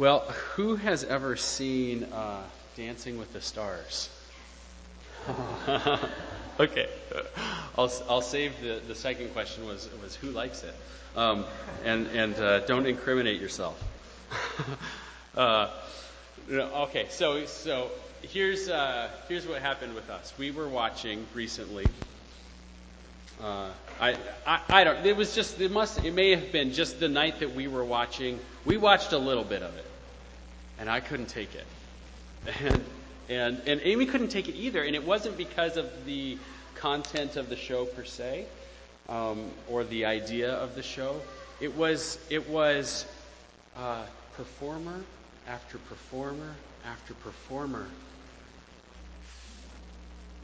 Well, who has ever seen uh, Dancing with the Stars? okay, I'll, I'll save the, the second question was, was who likes it? Um, and and uh, don't incriminate yourself. uh, okay, so so here's uh, here's what happened with us. We were watching recently. Uh, I, I I don't. It was just it must it may have been just the night that we were watching. We watched a little bit of it, and I couldn't take it. And and and Amy couldn't take it either. And it wasn't because of the content of the show per se, um, or the idea of the show. It was it was uh, performer after performer after performer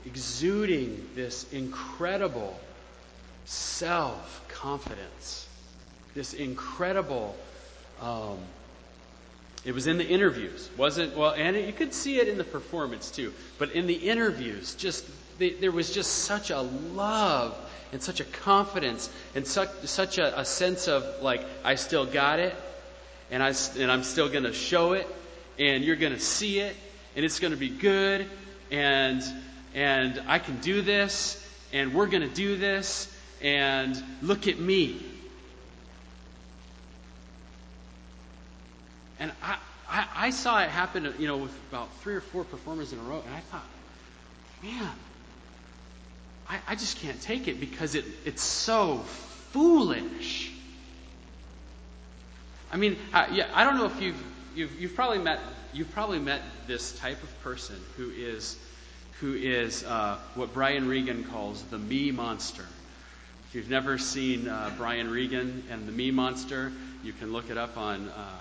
exuding this incredible self confidence, this incredible. Um, it was in the interviews, wasn't well, and you could see it in the performance too. But in the interviews, just they, there was just such a love and such a confidence and such such a, a sense of like I still got it, and I and I'm still going to show it, and you're going to see it, and it's going to be good, and and I can do this, and we're going to do this, and look at me. And I, I, I, saw it happen, you know, with about three or four performers in a row, and I thought, man, I, I just can't take it because it, it's so foolish. I mean, I, yeah, I don't know if you've, you've, you've probably met you've probably met this type of person who is who is uh, what Brian Regan calls the me monster. If you've never seen uh, Brian Regan and the me monster, you can look it up on uh,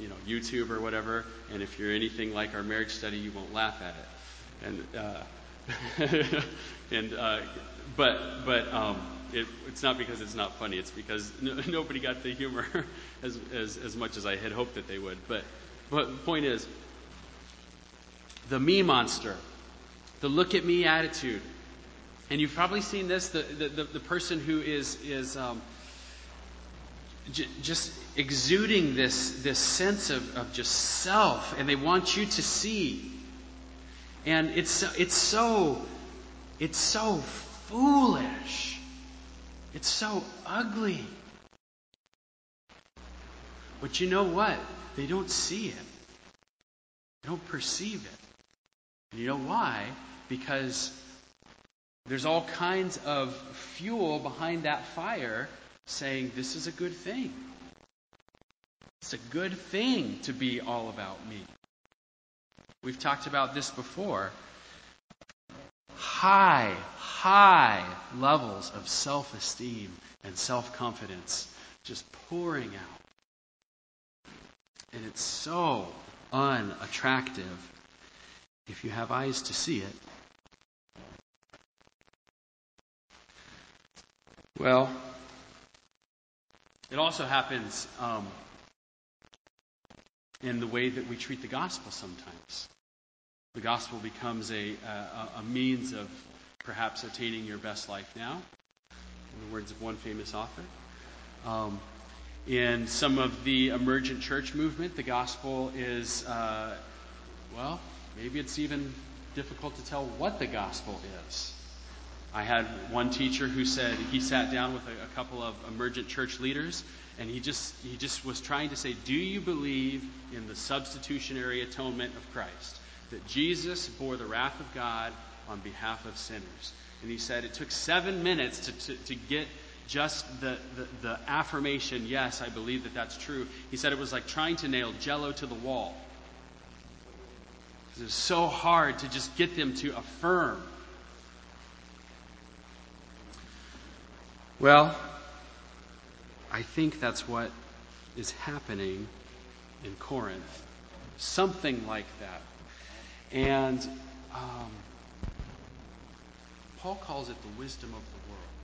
you know YouTube or whatever. And if you're anything like our marriage study, you won't laugh at it. And uh, and uh, but but um, it, it's not because it's not funny. It's because no, nobody got the humor as, as as much as I had hoped that they would. But but the point is, the me monster the look at me attitude. And you've probably seen this the, the, the person who is, is um, j- just exuding this, this sense of, of just self, and they want you to see. And it's, it's so it's so foolish. It's so ugly. But you know what? They don't see it. They don't perceive it. And you know why? because there's all kinds of fuel behind that fire saying this is a good thing. It's a good thing to be all about me. We've talked about this before. High, high levels of self esteem and self confidence just pouring out. And it's so unattractive if you have eyes to see it. Well, it also happens um, in the way that we treat the gospel sometimes. The gospel becomes a, a, a means of perhaps attaining your best life now, in the words of one famous author. Um, in some of the emergent church movement, the gospel is, uh, well, maybe it's even difficult to tell what the gospel is. I had one teacher who said he sat down with a, a couple of emergent church leaders and he just he just was trying to say, "Do you believe in the substitutionary atonement of Christ? That Jesus bore the wrath of God on behalf of sinners?" And he said it took seven minutes to, to, to get just the, the, the affirmation, yes, I believe that that's true. He said it was like trying to nail jello to the wall. It was so hard to just get them to affirm Well, I think that's what is happening in Corinth. Something like that. And um, Paul calls it the wisdom of the world.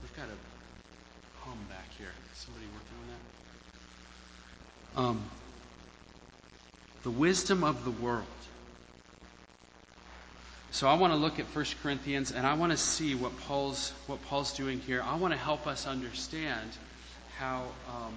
We've got a hum back here. Somebody working on that? Um, the wisdom of the world. So I want to look at 1 Corinthians and I want to see what Paul's what Paul's doing here. I want to help us understand how um,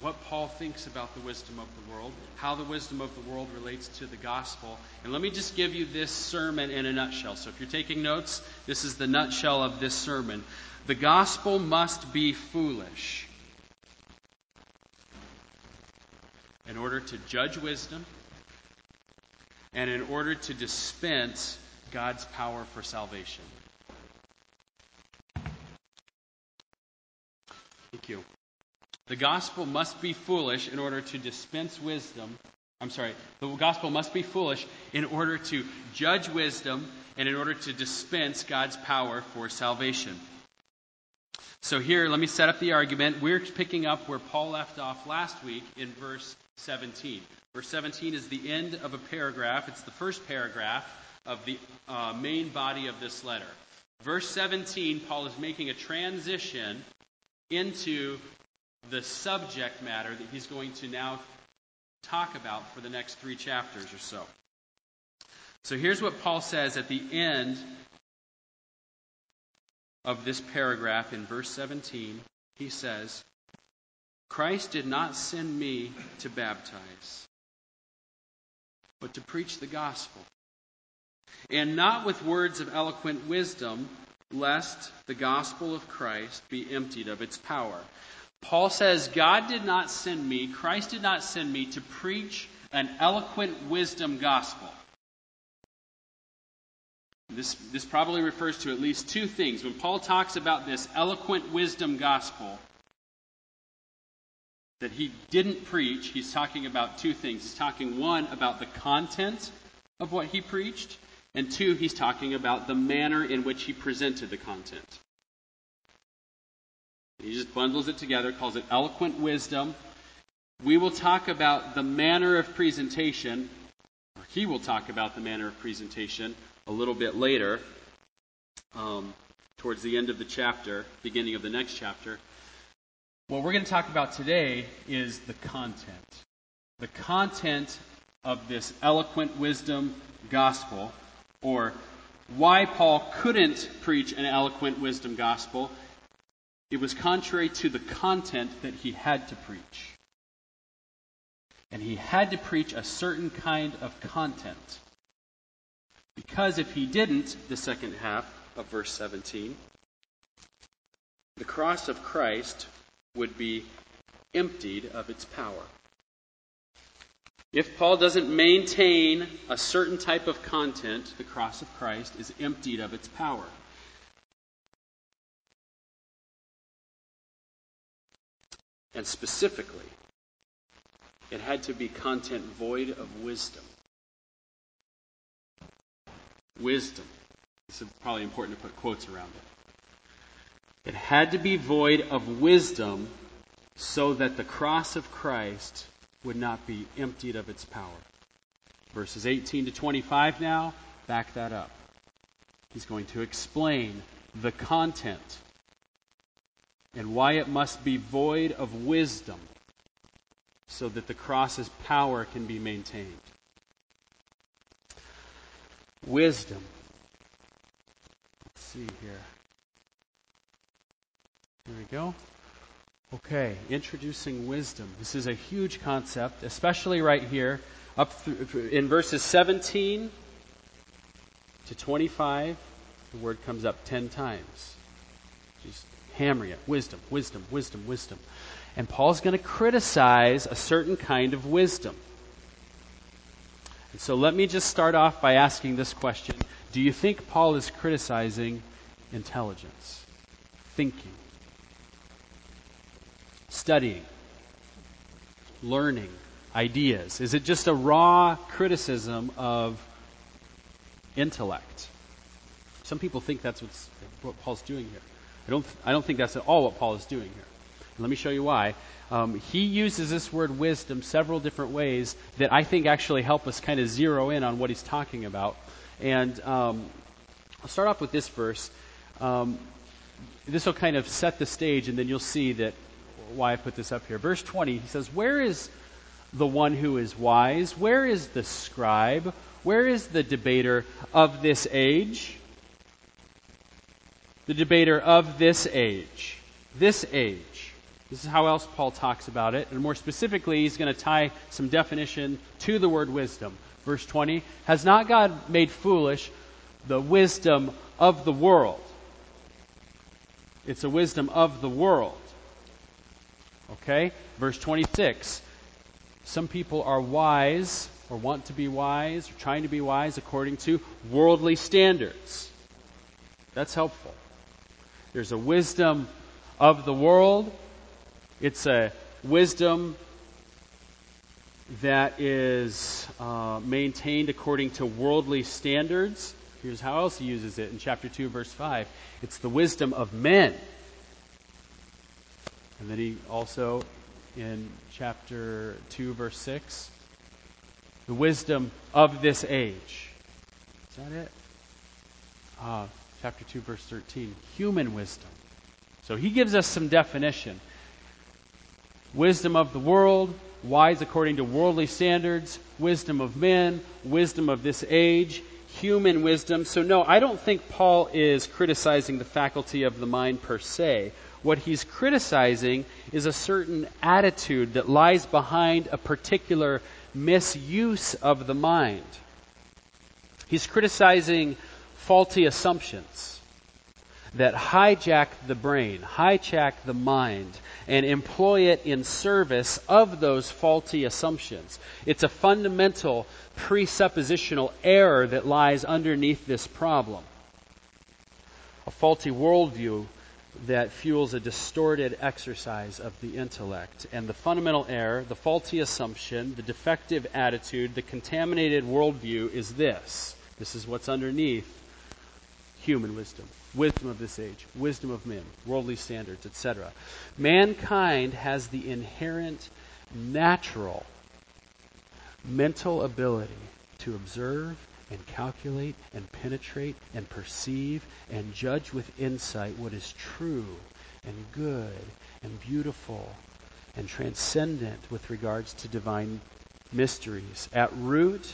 what Paul thinks about the wisdom of the world, how the wisdom of the world relates to the gospel. And let me just give you this sermon in a nutshell. So if you're taking notes, this is the nutshell of this sermon. The gospel must be foolish in order to judge wisdom and in order to dispense God's power for salvation. Thank you. The gospel must be foolish in order to dispense wisdom. I'm sorry, the gospel must be foolish in order to judge wisdom and in order to dispense God's power for salvation. So, here, let me set up the argument. We're picking up where Paul left off last week in verse 17. Verse 17 is the end of a paragraph, it's the first paragraph of the uh, main body of this letter. Verse 17, Paul is making a transition into the subject matter that he's going to now talk about for the next three chapters or so. So here's what Paul says at the end of this paragraph in verse 17. He says, Christ did not send me to baptize, but to preach the gospel, and not with words of eloquent wisdom, lest the gospel of Christ be emptied of its power. Paul says, God did not send me, Christ did not send me to preach an eloquent wisdom gospel. This, this probably refers to at least two things. When Paul talks about this eloquent wisdom gospel that he didn't preach, he's talking about two things. He's talking, one, about the content of what he preached, and two, he's talking about the manner in which he presented the content. He just bundles it together, calls it eloquent wisdom. We will talk about the manner of presentation, or he will talk about the manner of presentation a little bit later, um, towards the end of the chapter, beginning of the next chapter. What we're going to talk about today is the content. The content of this eloquent wisdom gospel, or why Paul couldn't preach an eloquent wisdom gospel, it was contrary to the content that he had to preach. And he had to preach a certain kind of content. Because if he didn't, the second half of verse 17, the cross of Christ would be emptied of its power. If Paul doesn't maintain a certain type of content, the cross of Christ is emptied of its power. And specifically, it had to be content void of wisdom. Wisdom. Is probably important to put quotes around it. It had to be void of wisdom so that the cross of Christ would not be emptied of its power. Verses 18 to 25 now back that up. He's going to explain the content and why it must be void of wisdom so that the cross's power can be maintained. Wisdom. Let's see here. Here we go. Okay, introducing wisdom. This is a huge concept, especially right here, up through, in verses 17 to 25. The word comes up 10 times. Just hammering it. Wisdom, wisdom, wisdom, wisdom. And Paul's going to criticize a certain kind of wisdom. And so let me just start off by asking this question Do you think Paul is criticizing intelligence, thinking, studying, learning, ideas? Is it just a raw criticism of intellect? Some people think that's what Paul's doing here. I don't, I don't think that's at all what Paul is doing here. Let me show you why. Um, he uses this word wisdom several different ways that I think actually help us kind of zero in on what he's talking about. And um, I'll start off with this verse. Um, this will kind of set the stage, and then you'll see that why I put this up here. Verse 20, he says, Where is the one who is wise? Where is the scribe? Where is the debater of this age? the debater of this age. This age. This is how else Paul talks about it. And more specifically, he's going to tie some definition to the word wisdom. Verse 20 Has not God made foolish the wisdom of the world? It's a wisdom of the world. Okay? Verse 26 Some people are wise or want to be wise or trying to be wise according to worldly standards. That's helpful. There's a wisdom of the world. It's a wisdom that is uh, maintained according to worldly standards. Here's how else he uses it in chapter 2, verse 5. It's the wisdom of men. And then he also, in chapter 2, verse 6, the wisdom of this age. Is that it? Uh, chapter 2, verse 13. Human wisdom. So he gives us some definition. Wisdom of the world, wise according to worldly standards, wisdom of men, wisdom of this age, human wisdom. So, no, I don't think Paul is criticizing the faculty of the mind per se. What he's criticizing is a certain attitude that lies behind a particular misuse of the mind. He's criticizing faulty assumptions that hijack the brain, hijack the mind, and employ it in service of those faulty assumptions. It's a fundamental presuppositional error that lies underneath this problem. A faulty worldview that fuels a distorted exercise of the intellect. And the fundamental error, the faulty assumption, the defective attitude, the contaminated worldview is this. This is what's underneath human wisdom, wisdom of this age, wisdom of men, worldly standards, etc. Mankind has the inherent natural mental ability to observe and calculate and penetrate and perceive and judge with insight what is true and good and beautiful and transcendent with regards to divine mysteries. At root,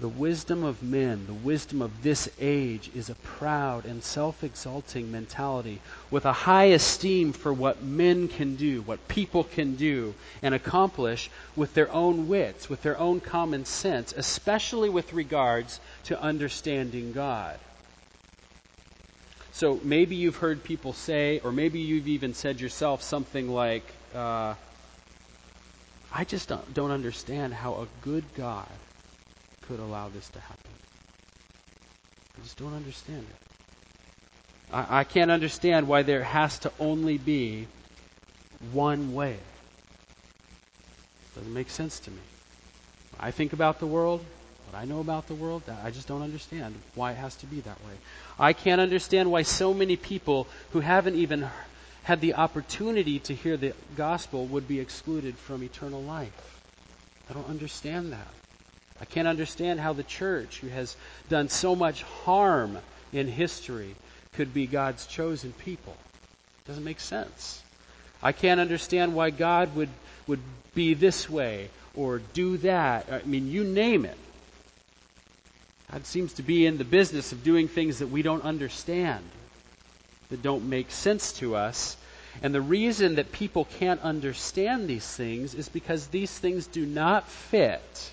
the wisdom of men, the wisdom of this age, is a proud and self exalting mentality with a high esteem for what men can do, what people can do and accomplish with their own wits, with their own common sense, especially with regards to understanding God. So maybe you've heard people say, or maybe you've even said yourself something like, uh, I just don't, don't understand how a good God could allow this to happen. I just don't understand it. I, I can't understand why there has to only be one way. Doesn't make sense to me. I think about the world, what I know about the world, I just don't understand why it has to be that way. I can't understand why so many people who haven't even had the opportunity to hear the gospel would be excluded from eternal life. I don't understand that. I can't understand how the church, who has done so much harm in history, could be God's chosen people. It doesn't make sense. I can't understand why God would, would be this way or do that. I mean, you name it. God seems to be in the business of doing things that we don't understand, that don't make sense to us. And the reason that people can't understand these things is because these things do not fit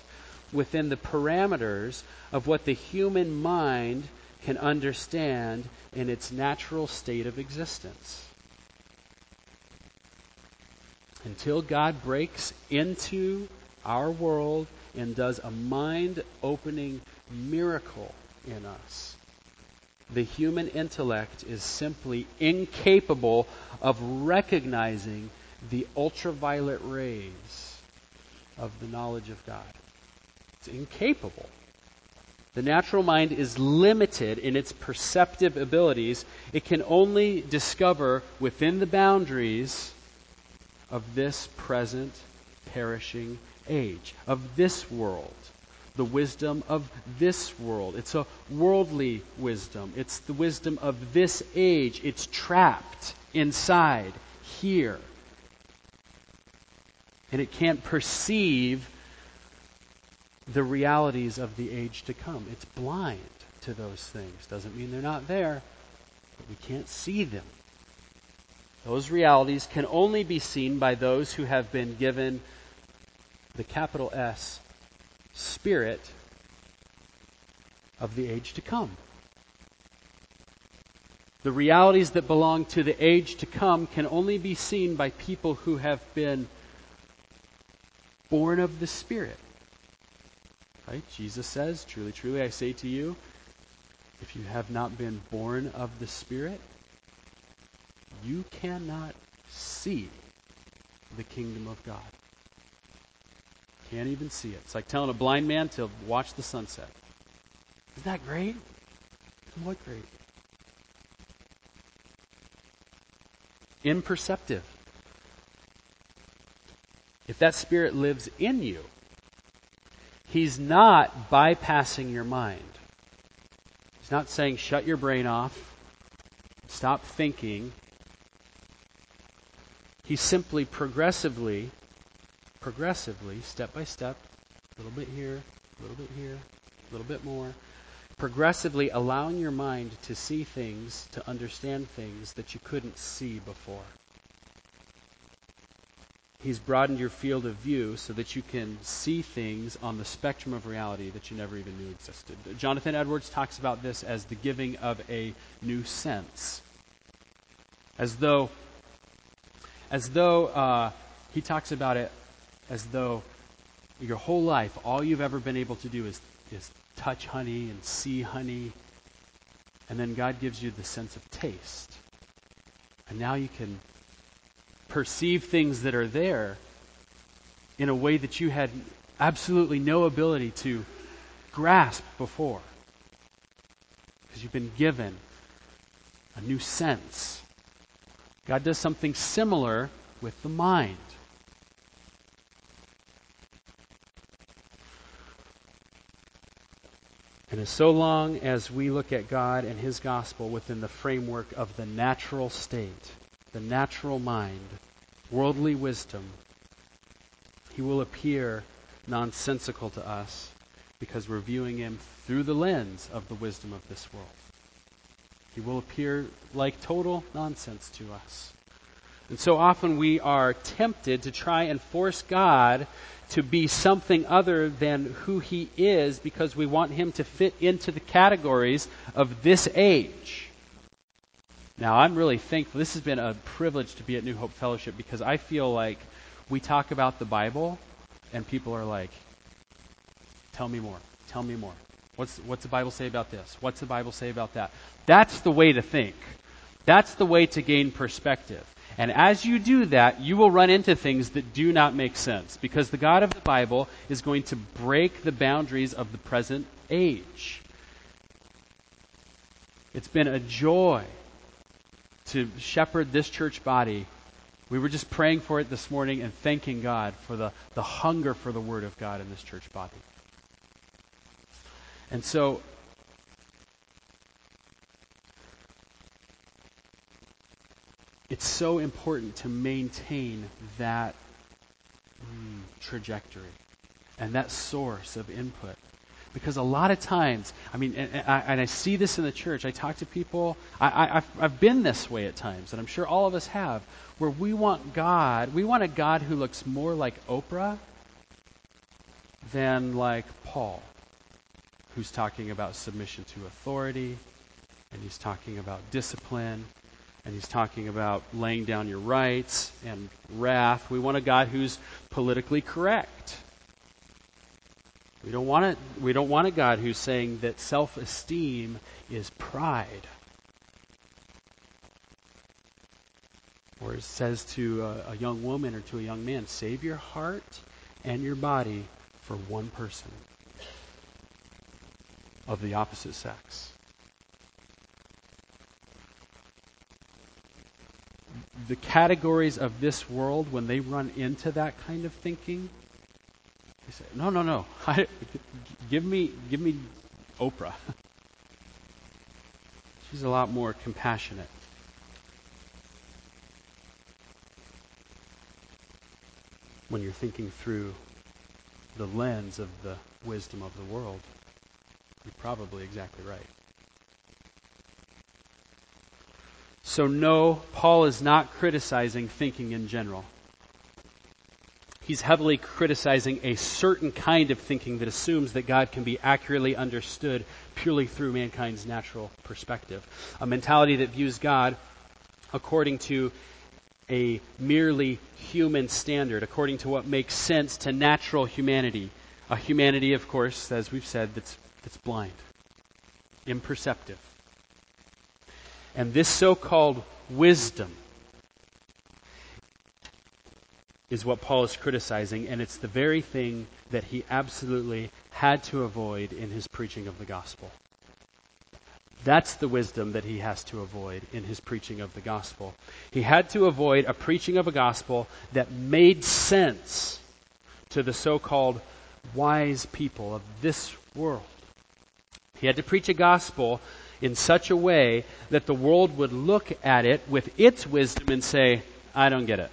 within the parameters of what the human mind can understand in its natural state of existence. Until God breaks into our world and does a mind opening miracle in us, the human intellect is simply incapable of recognizing the ultraviolet rays of the knowledge of God. Incapable. The natural mind is limited in its perceptive abilities. It can only discover within the boundaries of this present perishing age, of this world, the wisdom of this world. It's a worldly wisdom. It's the wisdom of this age. It's trapped inside here. And it can't perceive the realities of the age to come. It's blind to those things. Doesn't mean they're not there, but we can't see them. those realities can only be seen by those who have been given the capital S spirit of the age to come. The realities that belong to the age to come can only be seen by people who have been born of the Spirit. Right? Jesus says, Truly, truly, I say to you, if you have not been born of the Spirit, you cannot see the kingdom of God. Can't even see it. It's like telling a blind man to watch the sunset. Isn't that great? What great? Imperceptive. If that spirit lives in you, he's not bypassing your mind. He's not saying shut your brain off, stop thinking. He's simply progressively, progressively, step by step, a little bit here, a little bit here, a little bit more, progressively allowing your mind to see things, to understand things that you couldn't see before. He's broadened your field of view so that you can see things on the spectrum of reality that you never even knew existed. Jonathan Edwards talks about this as the giving of a new sense. As though, as though, uh, he talks about it as though your whole life, all you've ever been able to do is, is touch honey and see honey. And then God gives you the sense of taste. And now you can perceive things that are there in a way that you had absolutely no ability to grasp before. Because you've been given a new sense. God does something similar with the mind. And as so long as we look at God and His gospel within the framework of the natural state, the natural mind, worldly wisdom, He will appear nonsensical to us because we're viewing Him through the lens of the wisdom of this world. He will appear like total nonsense to us. And so often we are tempted to try and force God to be something other than who he is because we want him to fit into the categories of this age. Now, I'm really thankful. This has been a privilege to be at New Hope Fellowship because I feel like we talk about the Bible and people are like, tell me more. Tell me more. What's, what's the Bible say about this? What's the Bible say about that? That's the way to think. That's the way to gain perspective. And as you do that, you will run into things that do not make sense because the God of the Bible is going to break the boundaries of the present age. It's been a joy to shepherd this church body. We were just praying for it this morning and thanking God for the, the hunger for the Word of God in this church body. And so it's so important to maintain that mm, trajectory and that source of input. Because a lot of times, I mean, and, and, I, and I, see this in the church. I talk to people. I, have I've been this way at times, and I'm sure all of us have, where we want God, we want a God who looks more like Oprah than like Paul, who's talking about submission to authority, and he's talking about discipline, and he's talking about laying down your rights and wrath. We want a God who's politically correct. We don't want a, we don't want a God who's saying that self-esteem is pride. Or it says to a, a young woman or to a young man, save your heart and your body for one person of the opposite sex. the categories of this world, when they run into that kind of thinking, they say, no, no, no. I, give me, give me Oprah. She's a lot more compassionate. When you're thinking through the lens of the wisdom of the world, you're probably exactly right. So, no, Paul is not criticizing thinking in general. He's heavily criticizing a certain kind of thinking that assumes that God can be accurately understood purely through mankind's natural perspective. A mentality that views God according to a merely human standard, according to what makes sense to natural humanity. A humanity, of course, as we've said, that's, that's blind, imperceptive. And this so called wisdom is what Paul is criticizing, and it's the very thing that he absolutely had to avoid in his preaching of the gospel. That's the wisdom that he has to avoid in his preaching of the gospel. He had to avoid a preaching of a gospel that made sense to the so called wise people of this world. He had to preach a gospel in such a way that the world would look at it with its wisdom and say, I don't get it.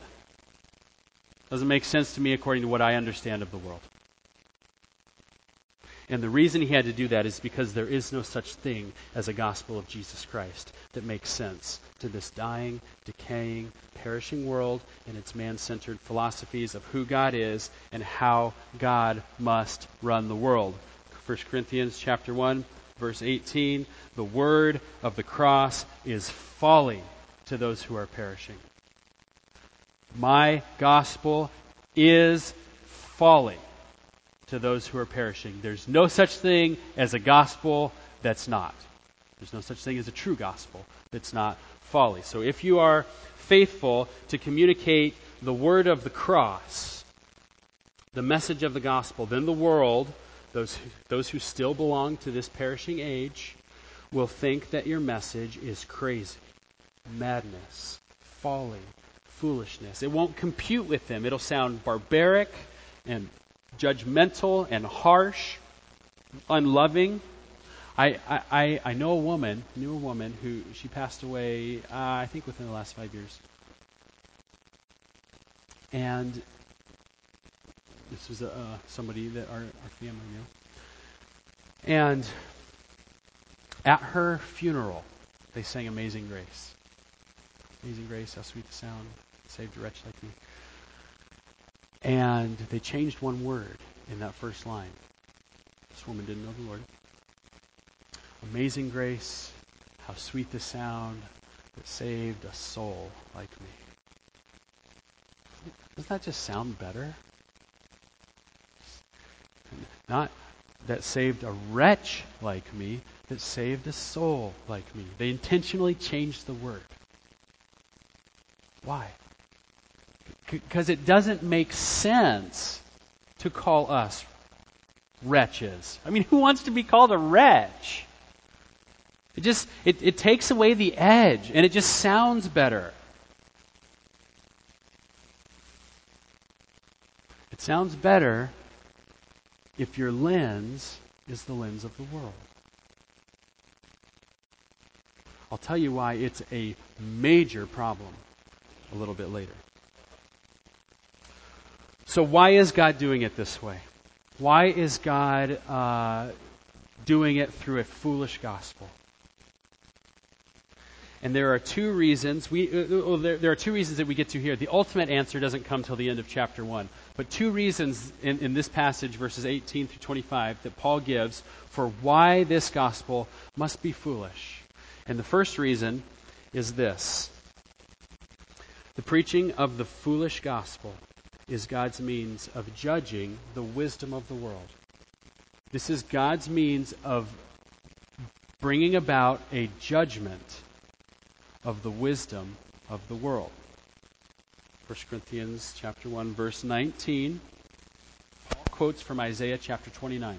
Doesn't make sense to me according to what I understand of the world. And the reason he had to do that is because there is no such thing as a gospel of Jesus Christ that makes sense to this dying, decaying, perishing world and its man centered philosophies of who God is and how God must run the world. 1 Corinthians chapter 1, verse 18 the word of the cross is folly to those who are perishing. My gospel is folly to those who are perishing. There's no such thing as a gospel that's not. There's no such thing as a true gospel that's not folly. So if you are faithful to communicate the word of the cross, the message of the gospel, then the world, those, those who still belong to this perishing age, will think that your message is crazy, madness, folly, foolishness. It won't compute with them. It'll sound barbaric and judgmental and harsh, unloving. I, I, I know a woman, knew a woman who she passed away, uh, I think within the last five years. And this was uh, somebody that our, our family knew. And at her funeral, they sang Amazing Grace. Amazing Grace, how sweet the sound, saved a wretch like me. And they changed one word in that first line. This woman didn't know the Lord. Amazing grace, how sweet the sound that saved a soul like me. Doesn't that just sound better? Not that saved a wretch like me, that saved a soul like me. They intentionally changed the word. Why? Because it doesn't make sense to call us wretches. I mean, who wants to be called a wretch? It just it, it takes away the edge and it just sounds better. It sounds better if your lens is the lens of the world. I'll tell you why it's a major problem a little bit later. So, why is God doing it this way? Why is God uh, doing it through a foolish gospel? And there are two reasons. We, uh, uh there, there, are two reasons that we get to here. The ultimate answer doesn't come till the end of chapter 1. But two reasons in, in this passage, verses 18 through 25, that Paul gives for why this gospel must be foolish. And the first reason is this the preaching of the foolish gospel is God's means of judging the wisdom of the world. This is God's means of bringing about a judgment of the wisdom of the world. 1 Corinthians chapter 1 verse 19 Paul quotes from Isaiah chapter 29.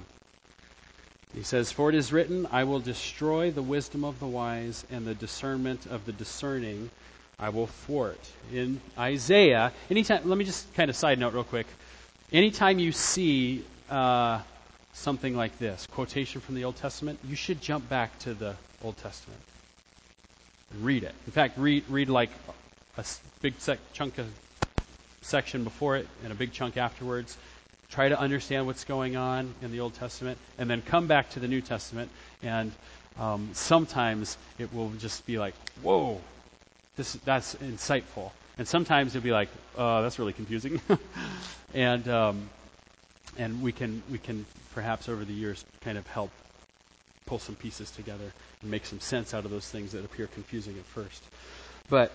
He says, For it is written, I will destroy the wisdom of the wise, and the discernment of the discerning I will thwart. In Isaiah, anytime, let me just kind of side note real quick. Anytime you see uh, something like this, quotation from the Old Testament, you should jump back to the Old Testament read it. In fact, read, read like a big sec- chunk of section before it and a big chunk afterwards. Try to understand what's going on in the Old Testament, and then come back to the New Testament. And um, sometimes it will just be like, whoa, this, that's insightful. And sometimes you'll be like, uh, that's really confusing. and, um, and we can, we can perhaps over the years kind of help pull some pieces together and make some sense out of those things that appear confusing at first. But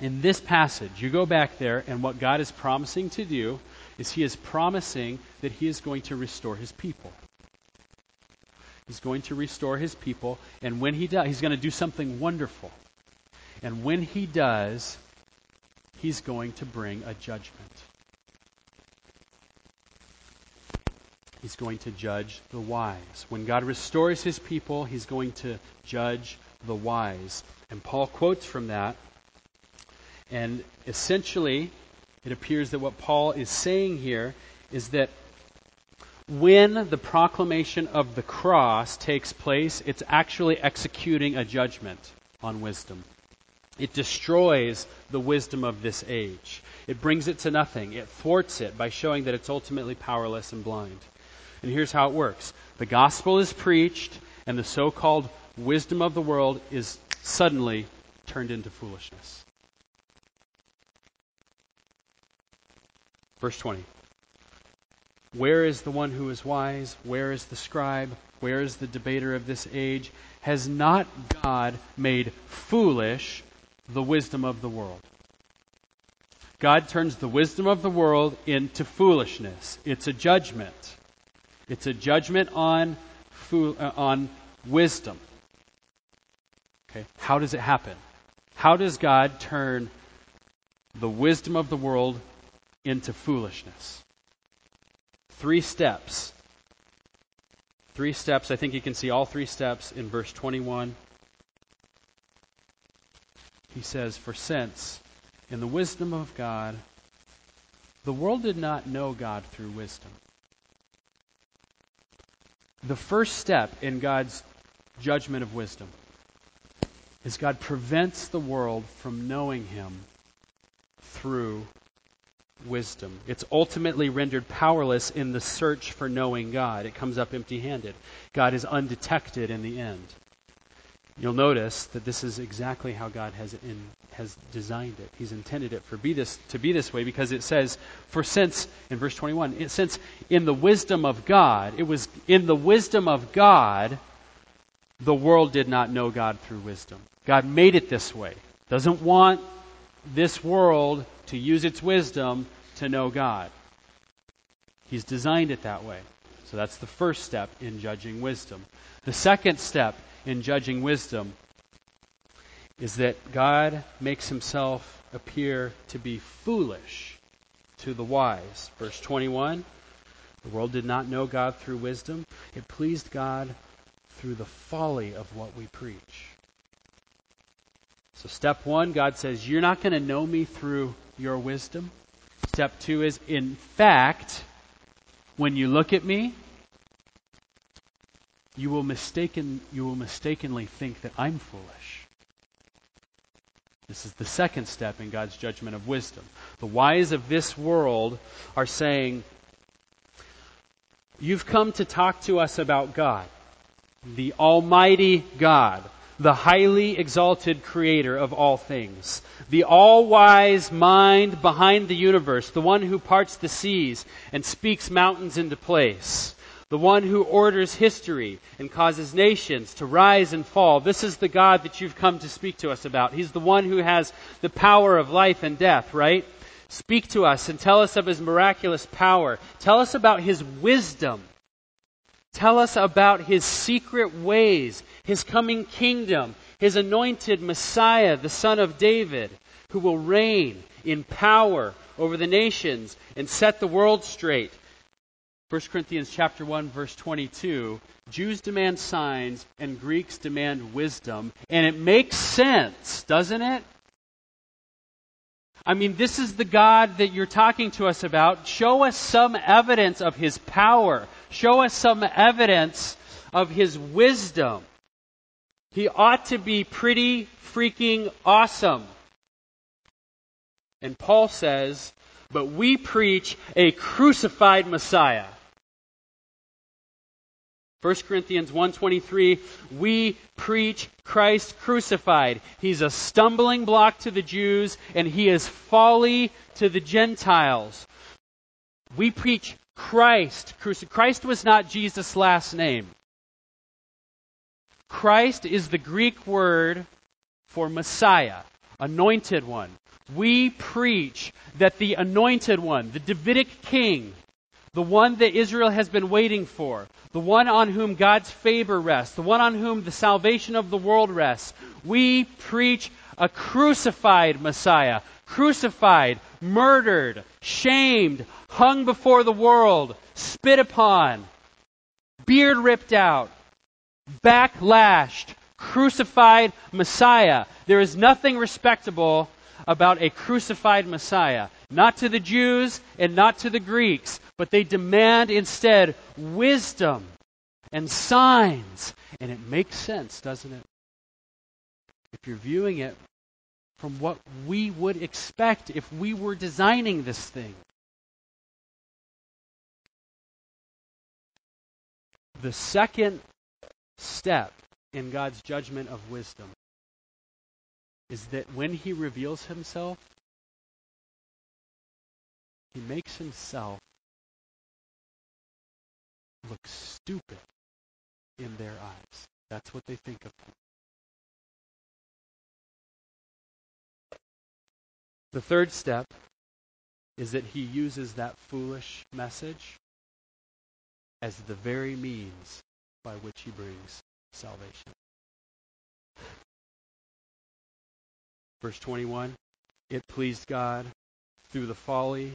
in this passage, you go back there, and what God is promising to do is He is promising that He is going to restore His people. He's going to restore His people, and when He does, He's going to do something wonderful. And when He does, He's going to bring a judgment. He's going to judge the wise. When God restores his people, he's going to judge the wise. And Paul quotes from that. And essentially, it appears that what Paul is saying here is that when the proclamation of the cross takes place, it's actually executing a judgment on wisdom. It destroys the wisdom of this age. It brings it to nothing. It thwarts it by showing that it's ultimately powerless and blind. And here's how it works the gospel is preached, and the so called wisdom of the world is suddenly turned into foolishness. Verse 20. Where is the one who is wise? Where is the scribe? Where is the debater of this age? Has not God made foolish the wisdom of the world? God turns the wisdom of the world into foolishness. It's a judgment. It's a judgment on, fo- uh, on wisdom. Okay, how does it happen? How does God turn the wisdom of the world into foolishness? Three steps. Three steps. I think you can see all three steps in verse 21. He says, For since, in the wisdom of God, the world did not know God through wisdom the first step in God's judgment of wisdom is God prevents the world from knowing Him through wisdom. It's ultimately rendered powerless in the search for knowing God. It comes up empty handed. God is undetected in the end. You'll notice that this is exactly how God has in, has designed it. He's intended it for be this to be this way because it says, "For since in verse 21, it, since in the wisdom of God, it was in the wisdom of God, the world did not know God through wisdom. God made it this way. Doesn't want this world to use its wisdom to know God. He's designed it that way. So that's the first step in judging wisdom. The second step in judging wisdom is that God makes himself appear to be foolish to the wise. Verse 21 The world did not know God through wisdom, it pleased God through the folly of what we preach. So, step one, God says, You're not going to know me through your wisdom. Step two is, in fact, when you look at me, you will, mistaken, you will mistakenly think that I'm foolish. This is the second step in God's judgment of wisdom. The wise of this world are saying, You've come to talk to us about God, the Almighty God, the highly exalted Creator of all things, the all wise mind behind the universe, the one who parts the seas and speaks mountains into place the one who orders history and causes nations to rise and fall. This is the God that you've come to speak to us about. He's the one who has the power of life and death, right? Speak to us and tell us of his miraculous power. Tell us about his wisdom. Tell us about his secret ways, his coming kingdom, his anointed Messiah, the Son of David, who will reign in power over the nations and set the world straight. 1 Corinthians chapter 1 verse 22, Jews demand signs and Greeks demand wisdom, and it makes sense, doesn't it? I mean, this is the God that you're talking to us about. Show us some evidence of his power. Show us some evidence of his wisdom. He ought to be pretty freaking awesome. And Paul says, but we preach a crucified Messiah. 1 Corinthians 1:23 we preach Christ crucified. He's a stumbling block to the Jews and he is folly to the Gentiles. We preach Christ crucified. Christ was not Jesus' last name. Christ is the Greek word for Messiah, anointed one. We preach that the anointed one, the Davidic king, the one that Israel has been waiting for, the one on whom God's favor rests, the one on whom the salvation of the world rests. We preach a crucified Messiah, crucified, murdered, shamed, hung before the world, spit upon, beard ripped out, backlashed, crucified Messiah. There is nothing respectable about a crucified Messiah. Not to the Jews and not to the Greeks, but they demand instead wisdom and signs. And it makes sense, doesn't it? If you're viewing it from what we would expect if we were designing this thing. The second step in God's judgment of wisdom is that when he reveals himself, he makes himself look stupid in their eyes. That's what they think of him. The third step is that he uses that foolish message as the very means by which he brings salvation. Verse 21 It pleased God through the folly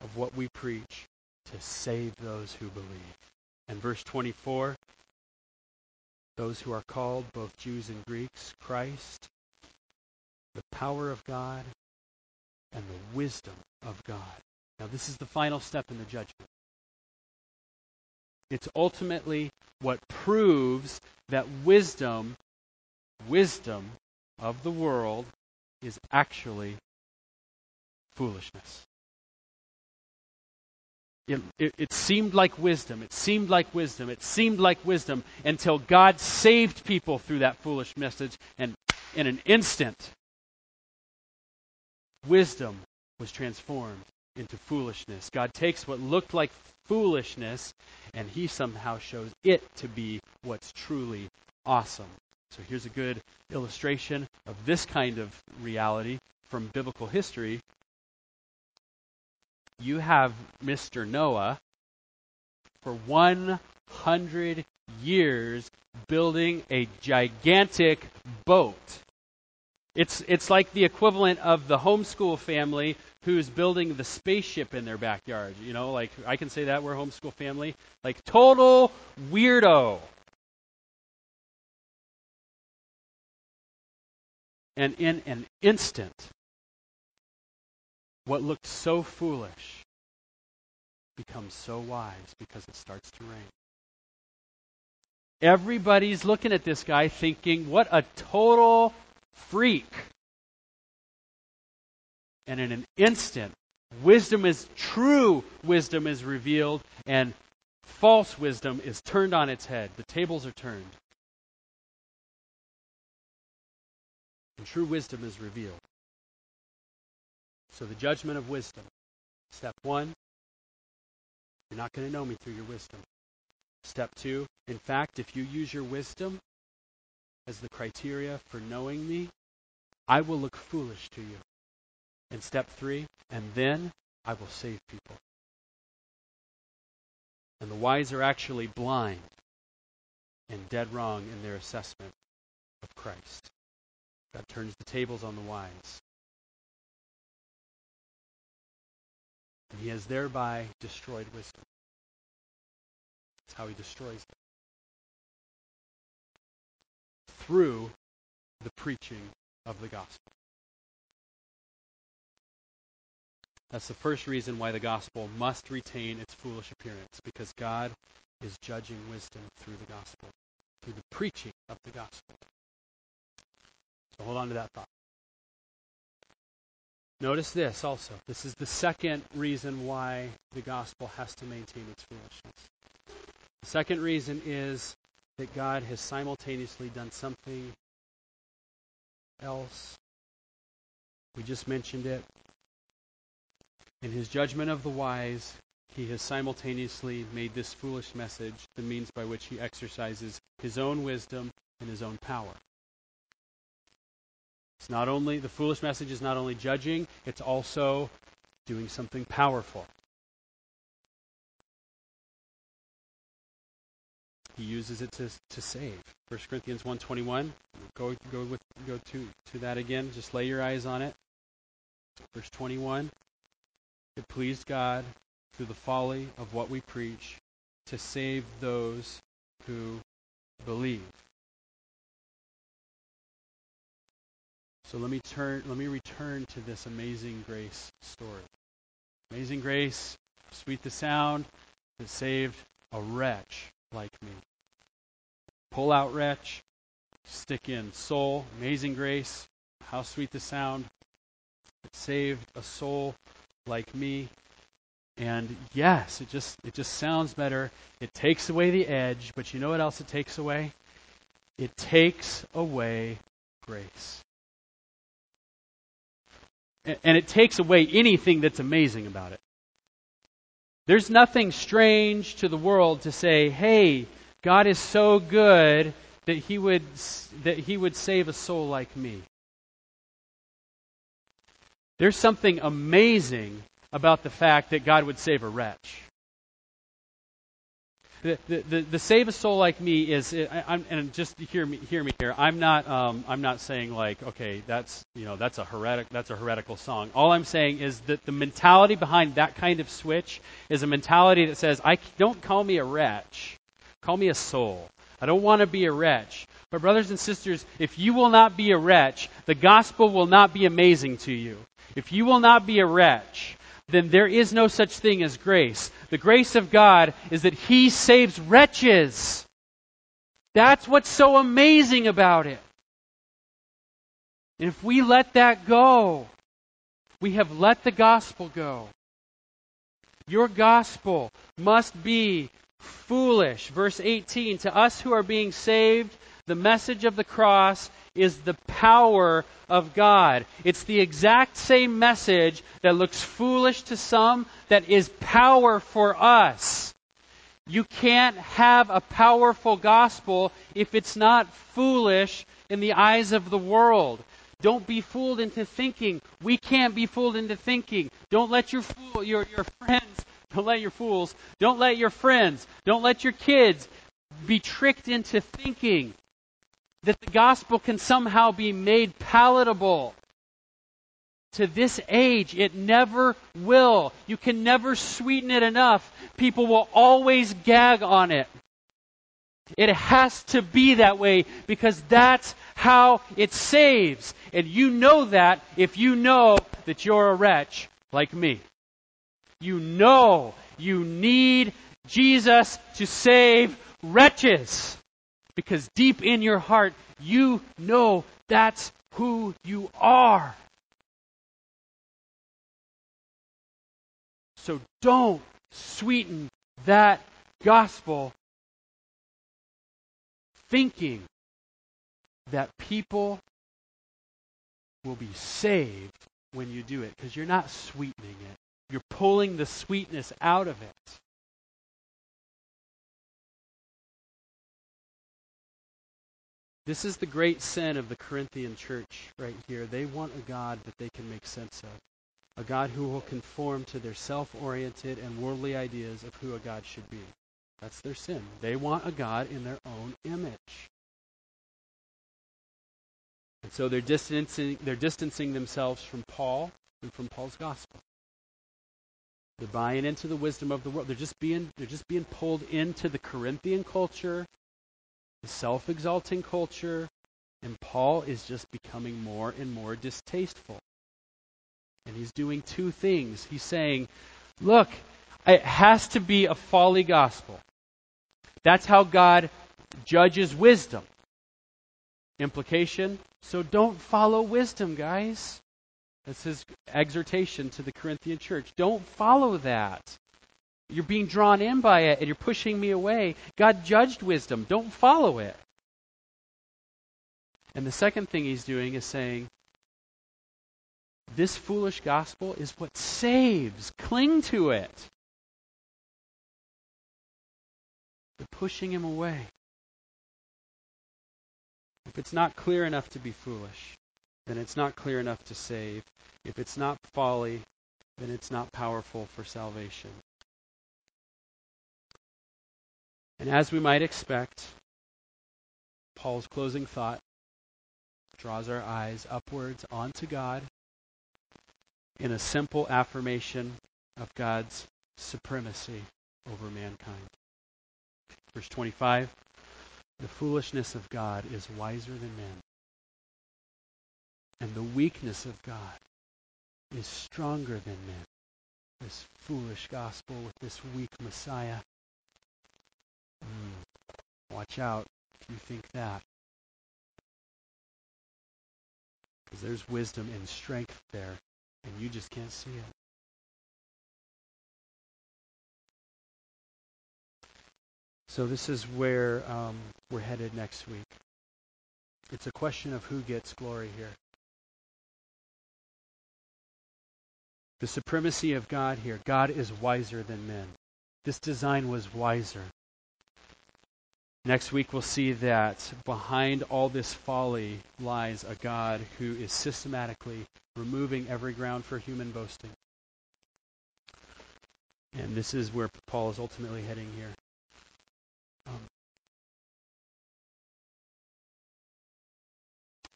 of what we preach to save those who believe. And verse 24 Those who are called, both Jews and Greeks, Christ, the power of God, and the wisdom of God. Now, this is the final step in the judgment. It's ultimately what proves that wisdom, wisdom of the world, is actually foolishness. It, it, it, seemed like wisdom. It seemed like wisdom. It seemed like wisdom until God saved people through that foolish message, and in an instant, wisdom was transformed into foolishness. God takes what looked like foolishness and he somehow shows it to be what's truly awesome. So here's a good illustration of this kind of reality from biblical history. You have Mr. Noah for 100 years building a gigantic boat. It's, it's like the equivalent of the homeschool family who's building the spaceship in their backyard. You know, like I can say that we're a homeschool family. Like total weirdo. And in an instant, what looked so foolish becomes so wise because it starts to rain. Everybody's looking at this guy thinking, what a total freak. And in an instant, wisdom is true wisdom is revealed and false wisdom is turned on its head. The tables are turned. And true wisdom is revealed. So the judgment of wisdom. Step one, you're not going to know me through your wisdom. Step two, in fact, if you use your wisdom as the criteria for knowing me, I will look foolish to you. And step three, and then I will save people. And the wise are actually blind and dead wrong in their assessment of Christ. God turns the tables on the wise. And he has thereby destroyed wisdom. That's how he destroys them. Through the preaching of the gospel. That's the first reason why the gospel must retain its foolish appearance, because God is judging wisdom through the gospel, through the preaching of the gospel. So hold on to that thought. Notice this also. This is the second reason why the gospel has to maintain its foolishness. The second reason is that God has simultaneously done something else. We just mentioned it. In his judgment of the wise, he has simultaneously made this foolish message the means by which he exercises his own wisdom and his own power. It's not only the foolish message is not only judging, it's also doing something powerful. He uses it to, to save. 1 Corinthians 1.21. Go, go, with, go to, to that again. Just lay your eyes on it. Verse 21. It pleased God through the folly of what we preach to save those who believe. So let me turn let me return to this amazing grace story. Amazing grace, sweet the sound that saved a wretch like me. Pull out wretch, stick in soul, amazing grace, how sweet the sound that saved a soul like me. And yes, it just it just sounds better. It takes away the edge, but you know what else it takes away? It takes away grace. And it takes away anything that's amazing about it. There's nothing strange to the world to say, "Hey, God is so good that he would that he would save a soul like me." There's something amazing about the fact that God would save a wretch. The, the, the, save a soul like me is, I, and just hear me, hear me here. I'm not, um, I'm not saying like, okay, that's, you know, that's a heretic, that's a heretical song. All I'm saying is that the mentality behind that kind of switch is a mentality that says, I don't call me a wretch, call me a soul. I don't want to be a wretch. But brothers and sisters, if you will not be a wretch, the gospel will not be amazing to you. If you will not be a wretch, then there is no such thing as grace. The grace of God is that He saves wretches. That's what's so amazing about it. And if we let that go, we have let the gospel go. Your gospel must be foolish. Verse 18 To us who are being saved, the message of the cross is the power of God. It's the exact same message that looks foolish to some that is power for us. You can't have a powerful gospel if it's not foolish in the eyes of the world. Don't be fooled into thinking. We can't be fooled into thinking. Don't let your fool, your, your friends, don't let your fools, don't let your friends, don't let your kids be tricked into thinking that the gospel can somehow be made palatable to this age. It never will. You can never sweeten it enough. People will always gag on it. It has to be that way because that's how it saves. And you know that if you know that you're a wretch like me. You know you need Jesus to save wretches. Because deep in your heart, you know that's who you are. So don't sweeten that gospel thinking that people will be saved when you do it because you're not sweetening it. You're pulling the sweetness out of it. This is the great sin of the Corinthian church right here. They want a God that they can make sense of, a God who will conform to their self oriented and worldly ideas of who a God should be. That's their sin. They want a God in their own image. And so they're distancing, they're distancing themselves from Paul and from Paul's gospel. They're buying into the wisdom of the world. They're just being, they're just being pulled into the Corinthian culture the self exalting culture, and Paul is just becoming more and more distasteful. And he's doing two things. He's saying, look, it has to be a folly gospel. That's how God judges wisdom. Implication so don't follow wisdom, guys. That's his exhortation to the Corinthian church. Don't follow that. You're being drawn in by it and you're pushing me away. God judged wisdom. Don't follow it. And the second thing he's doing is saying, this foolish gospel is what saves. Cling to it. They're pushing him away. If it's not clear enough to be foolish, then it's not clear enough to save. If it's not folly, then it's not powerful for salvation. And as we might expect, Paul's closing thought draws our eyes upwards onto God in a simple affirmation of God's supremacy over mankind. Verse 25 The foolishness of God is wiser than men, and the weakness of God is stronger than men. This foolish gospel with this weak Messiah Mm. Watch out if you think that. Because there's wisdom and strength there, and you just can't see it. So this is where um, we're headed next week. It's a question of who gets glory here. The supremacy of God here. God is wiser than men. This design was wiser. Next week, we'll see that behind all this folly lies a God who is systematically removing every ground for human boasting. And this is where Paul is ultimately heading here. Um,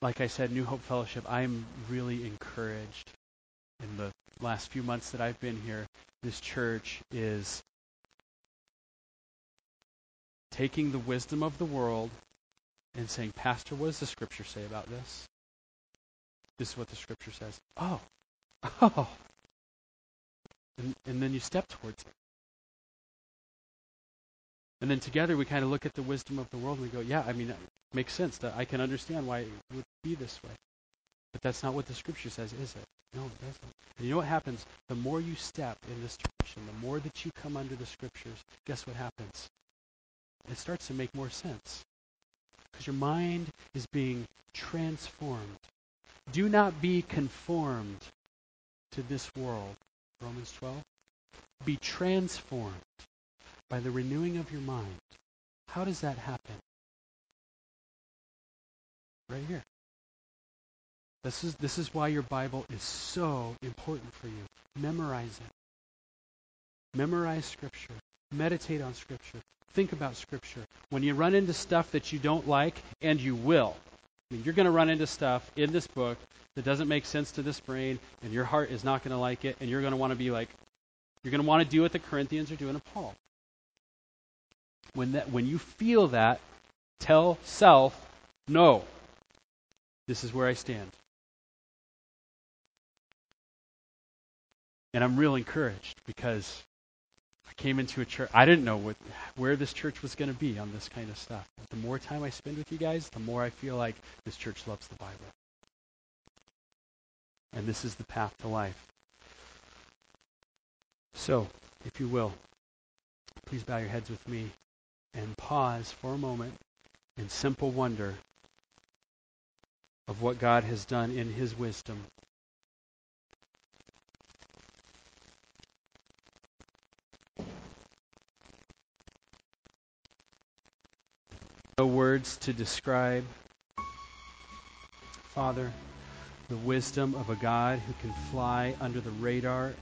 like I said, New Hope Fellowship, I'm really encouraged in the last few months that I've been here. This church is taking the wisdom of the world and saying, Pastor, what does the scripture say about this? This is what the scripture says. Oh, oh. And, and then you step towards it. And then together we kind of look at the wisdom of the world and we go, yeah, I mean, it makes sense. That I can understand why it would be this way. But that's not what the scripture says, is it? No, it doesn't. And you know what happens? The more you step in this direction, the more that you come under the scriptures, guess what happens? it starts to make more sense. Because your mind is being transformed. Do not be conformed to this world. Romans 12. Be transformed by the renewing of your mind. How does that happen? Right here. This is, this is why your Bible is so important for you. Memorize it. Memorize Scripture. Meditate on Scripture think about Scripture. When you run into stuff that you don't like, and you will, I mean, you're going to run into stuff in this book that doesn't make sense to this brain, and your heart is not going to like it, and you're going to want to be like, you're going to want to do what the Corinthians are doing to Paul. When, that, when you feel that, tell self, no, this is where I stand. And I'm real encouraged because I came into a church. I didn't know what, where this church was going to be on this kind of stuff. The more time I spend with you guys, the more I feel like this church loves the Bible. And this is the path to life. So, if you will, please bow your heads with me and pause for a moment in simple wonder of what God has done in His wisdom no words to describe, Father, the wisdom of a God who can fly under the radar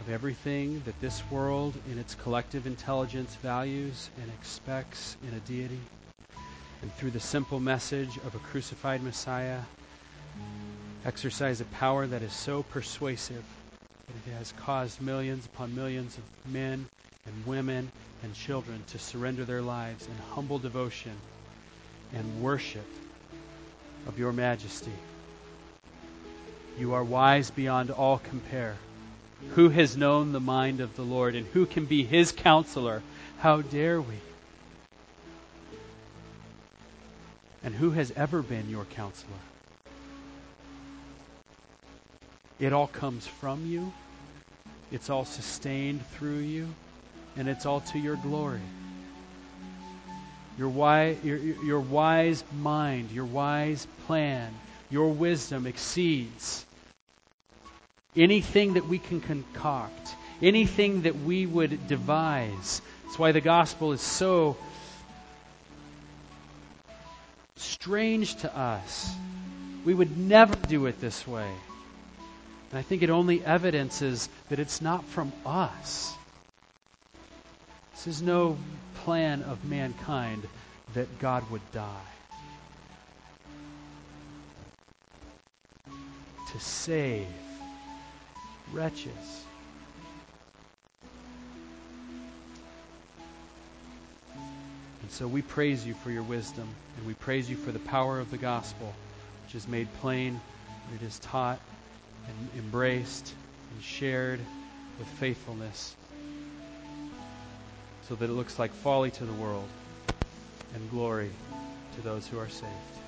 of everything that this world in its collective intelligence values and expects in a deity. And through the simple message of a crucified Messiah, exercise a power that is so persuasive that it has caused millions upon millions of men and women and children to surrender their lives in humble devotion and worship of your majesty. You are wise beyond all compare. Who has known the mind of the Lord, and who can be his counselor? How dare we? And who has ever been your counselor? It all comes from you. It's all sustained through you. and it's all to your glory. Your, wise, your, your wise mind, your wise plan, your wisdom exceeds anything that we can concoct, anything that we would devise. That's why the gospel is so strange to us. We would never do it this way. And I think it only evidences that it's not from us. This is no plan of mankind that God would die. To save wretches. And so we praise you for your wisdom, and we praise you for the power of the gospel, which is made plain, it is taught and embraced and shared with faithfulness, so that it looks like folly to the world and glory to those who are saved.